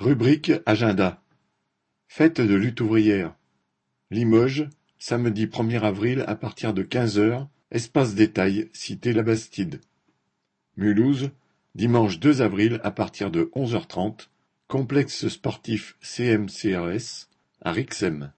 Rubrique agenda. Fête de lutte ouvrière. Limoges, samedi premier avril à partir de quinze heures, espace détail, cité Labastide. Mulhouse, dimanche deux avril à partir de onze heures trente, complexe sportif CMCRS à Rixheim.